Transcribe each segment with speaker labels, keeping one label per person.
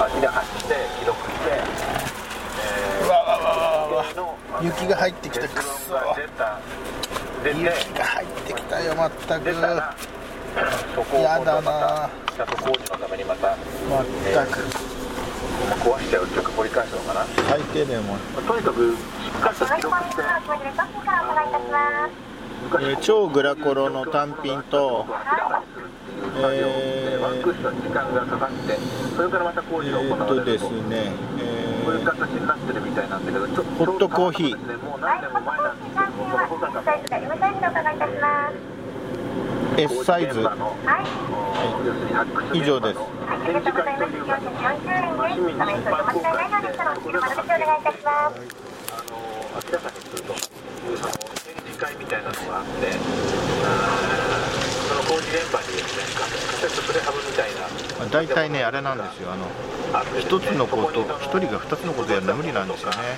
Speaker 1: 足で走って記録して、え
Speaker 2: うわわわわわ。雪が入ってきたく。そ雪が入ってきたよ全く。
Speaker 1: 出た。らそこを
Speaker 2: やだな
Speaker 1: ちゃんと工事のた。めにまた。
Speaker 2: 全く
Speaker 1: 壊してお着掘り返すのかな
Speaker 2: 最低だよもう、
Speaker 1: とにかくしっかりと記録して
Speaker 2: えー超グラコロの単品と作業えー
Speaker 1: ワンクッション時間がかかってそれからまた工事が行
Speaker 2: ー、とです
Speaker 1: われると
Speaker 2: ね、
Speaker 1: そうい。う形になってるみたい。なんだけどちょ
Speaker 2: ホットコーヒー
Speaker 1: ちょうどもう何年も前なんですけどもその他が
Speaker 2: ー S サイズ
Speaker 1: 工事現場の要するに発掘
Speaker 2: 以上です
Speaker 1: 展示会とい。うか市民に一般公開してそこでのあの明らかにするとい。うその展示会みたい。なのがあってにですねハブみたいな。
Speaker 2: まあ大体ねあれなんですよあの一つのこと一人が二つのことやるの無理なんですよね。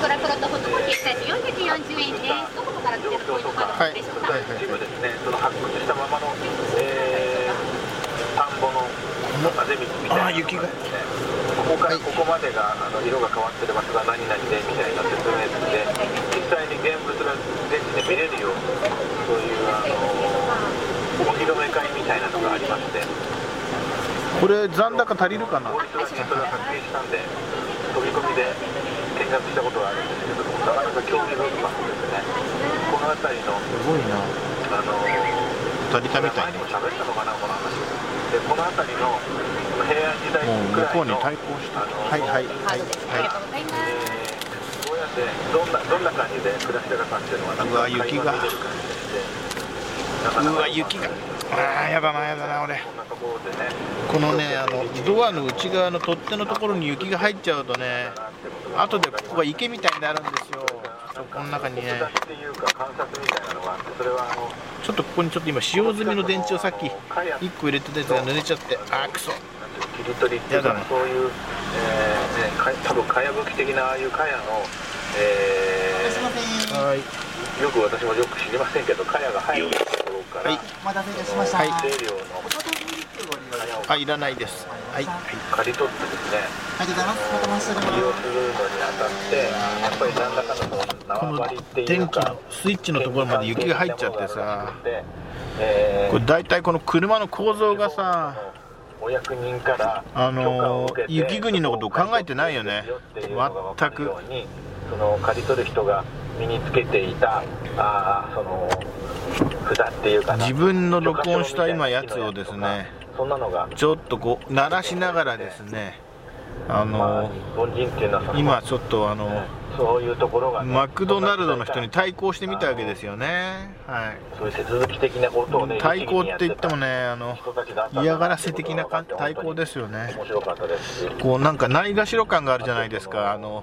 Speaker 3: コラコロとホットコーヒーサイズ440円です。どこから来てるポイントカードでしょうか？
Speaker 2: はい
Speaker 1: 一部ですね、その発掘したままの、えー、田んぼのあぜ道みたいなのが
Speaker 2: あー雪が。
Speaker 1: ここからここまでが、あの色が変わってる場所が何々でみたいな説明で実際に現物が現地で見れるようなそういうあのお披露目会みたいなのがありまして
Speaker 2: これ残高足りるかな？
Speaker 1: 法律がそれを発見したんで飛び込みで見学したことがあるんですけどもなかなか興味深くですね。この辺りの
Speaker 2: すごいな。
Speaker 1: あの
Speaker 2: 足りたみたいね
Speaker 1: 前に。も喋ったのかなこの話でこの辺りの平安時代
Speaker 2: もう
Speaker 1: くらいの
Speaker 2: 向こうに対抗して
Speaker 1: あの
Speaker 2: はいはい。はい。
Speaker 3: カードです。ありがとうございます。
Speaker 1: えーどうやってどんなどんな感じで暮らしてたかっていうのはなん
Speaker 2: うわ
Speaker 1: か
Speaker 2: 雪が。
Speaker 1: る感じで
Speaker 2: うわ雪が。あーやだなやだな俺。
Speaker 1: こ
Speaker 2: のねあのドアの内側の取っ手のところに雪が入っちゃうとね後でここが池みたいになるんですよ。この中にね。
Speaker 1: 複雑っていうか観察みたいなのがあってそれはあの
Speaker 2: ちょっとここにちょっと今使用済みの電池をさっき1個入れてたやつが濡れちゃって。あーくそ。
Speaker 1: なんていうの切り取りっていうか
Speaker 2: やだな
Speaker 1: そういう、えーね、か多分かやぶき的なああいうかやの、えー
Speaker 2: はい。
Speaker 1: よく私もよく知りませんけどかやが入る
Speaker 2: はい。
Speaker 4: お待たせいたしました。
Speaker 2: はい。
Speaker 4: お砂糖ミルクご利用
Speaker 1: かやを
Speaker 2: あいらないです。はい。はい。
Speaker 1: 刈り取ってですね。
Speaker 4: ありがとうございます。また回しており
Speaker 1: 利用
Speaker 4: ます
Speaker 1: るのにあたってやっぱり何らかの
Speaker 2: この電気
Speaker 1: か
Speaker 2: のスイッチのところまで雪が入っちゃってさ
Speaker 1: えー
Speaker 2: これ大体この車の構造がさ
Speaker 1: お役人から
Speaker 2: あの雪国のことを考えてないよね。全く。
Speaker 1: その刈り取る人が身につけていたあーその札っていうかな。
Speaker 2: 自分の録音した今やつをですね
Speaker 1: そんなのが。
Speaker 2: ちょっとこう鳴らしながらですねあ
Speaker 1: まあ
Speaker 2: の今ちょっとあの
Speaker 1: そういうところがね、
Speaker 2: マクドナルドの人に対抗してみたわけですよね。はい。
Speaker 1: そういう手続き的なことをね
Speaker 2: 対抗って言ってもねあの嫌がらせ的なか対抗ですよね。
Speaker 1: 面白かったですし。
Speaker 2: こうなんかないがしろ感があるじゃないですか。あの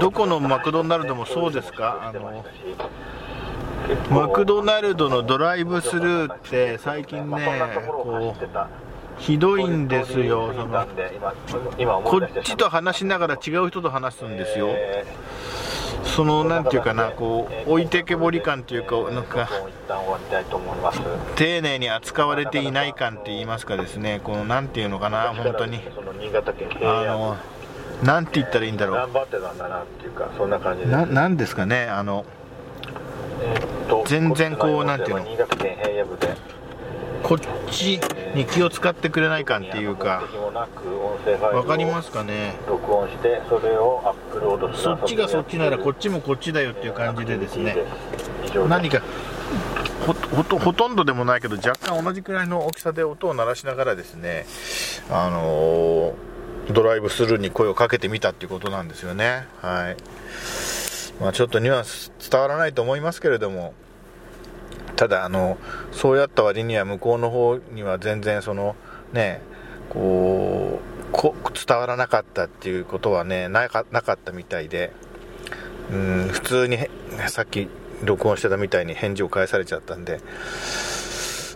Speaker 2: どこのマクドナルドもそうですか？あのマクドナルドのドライブスルーって最近ね
Speaker 1: ころを走ってた
Speaker 2: ひどいんですよ。そのこっちと話しながら違う人と話すんですよ。
Speaker 1: え
Speaker 2: そのなんていうかなこう置いてけぼり感というかなんか丁寧に扱われていない感って言いますかですね。このなんていうのかな本当に。あのなんて言ったらいいんだろ
Speaker 1: 頑張ってたんだなっていうかそんな感じです。
Speaker 2: うななんですかねあの全然こうなんていうの。こっちに気を使ってくれない感っていうか。
Speaker 1: 目的もなく音声ファイルを
Speaker 2: わかりますかね。
Speaker 1: 録音してそれをアップロードする
Speaker 2: そっちがそっちならこっちもこっちだよっていう感じでですね。何かほほとほとんどでもないけど若干同じくらいの大きさで音を鳴らしながらですね。あのードライブスルーに声をかけてみたっていうことなんですよね。はい。まあちょっとニュアンス伝わらないと思いますけれどもただあのそうやった割には向こうの方には全然そのねこうこ伝わらなかったっていうことはねなかなかったみたいでうん普通にさっき録音してたみたいに返事を返されちゃったんで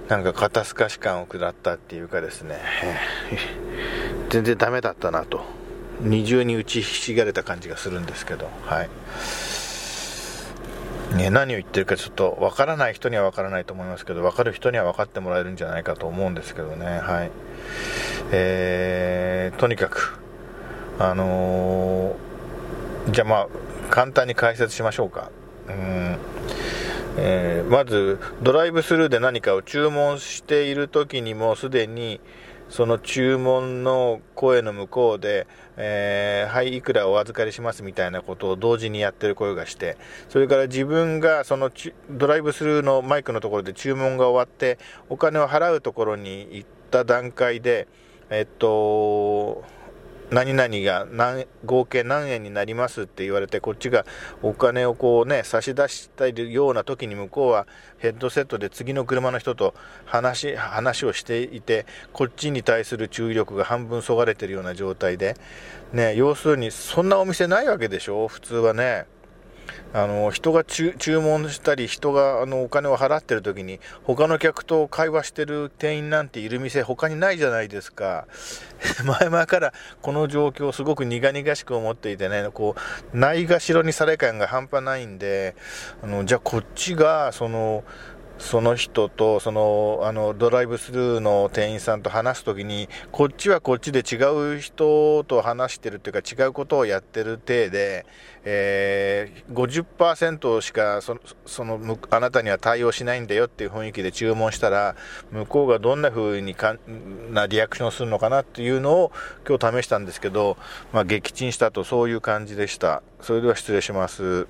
Speaker 2: なんか肩透かし感を食らったっていうかですね。全然ダメだったなと。二重に打ちひしがれた感じがするんですけどはい。ね、何を言ってるかちょっと分からない人には分からないと思いますけど分かる人には分かってもらえるんじゃないかと思うんですけどね。はい。えー、とにかくあのー、じゃあまあ簡単に解説しましょうか。うん。えー、まずドライブスルーで何かを注文している時にもすでにその注文の声の向こうで、えー、はい、いくらお預かりしますみたいなことを同時にやってる声がして、それから自分がそのドライブスルーのマイクのところで注文が終わって、お金を払うところに行った段階で、えっと、何々が何合計何円になりますって言われてこっちがお金をこうね差し出したいような時に向こうはヘッドセットで次の車の人と話話をしていてこっちに対する注意力が半分そがれてるような状態で。ね要するにそんなお店ないわけでしょ？普通はね。あの人が注文したり人があのお金を払ってる時に他の客と会話してる店員なんている店他にないじゃないですか。前々からこの状況をすごく苦々しく思っていてねこうないがしろにされ感が半端ないんであのじゃあこっちがそのその人とそのあのドライブスルーの店員さんと話すときにこっちはこっちで違う人と話してるっていうか違うことをやってる体で、えー、50%しかそそのあなたには対応しないんだよっていう雰囲気で注文したら向こうがどんな風にかなリアクションするのかなっていうのを今日試したんですけど、まあ、撃沈したとそういう感じでした。それでは失礼します。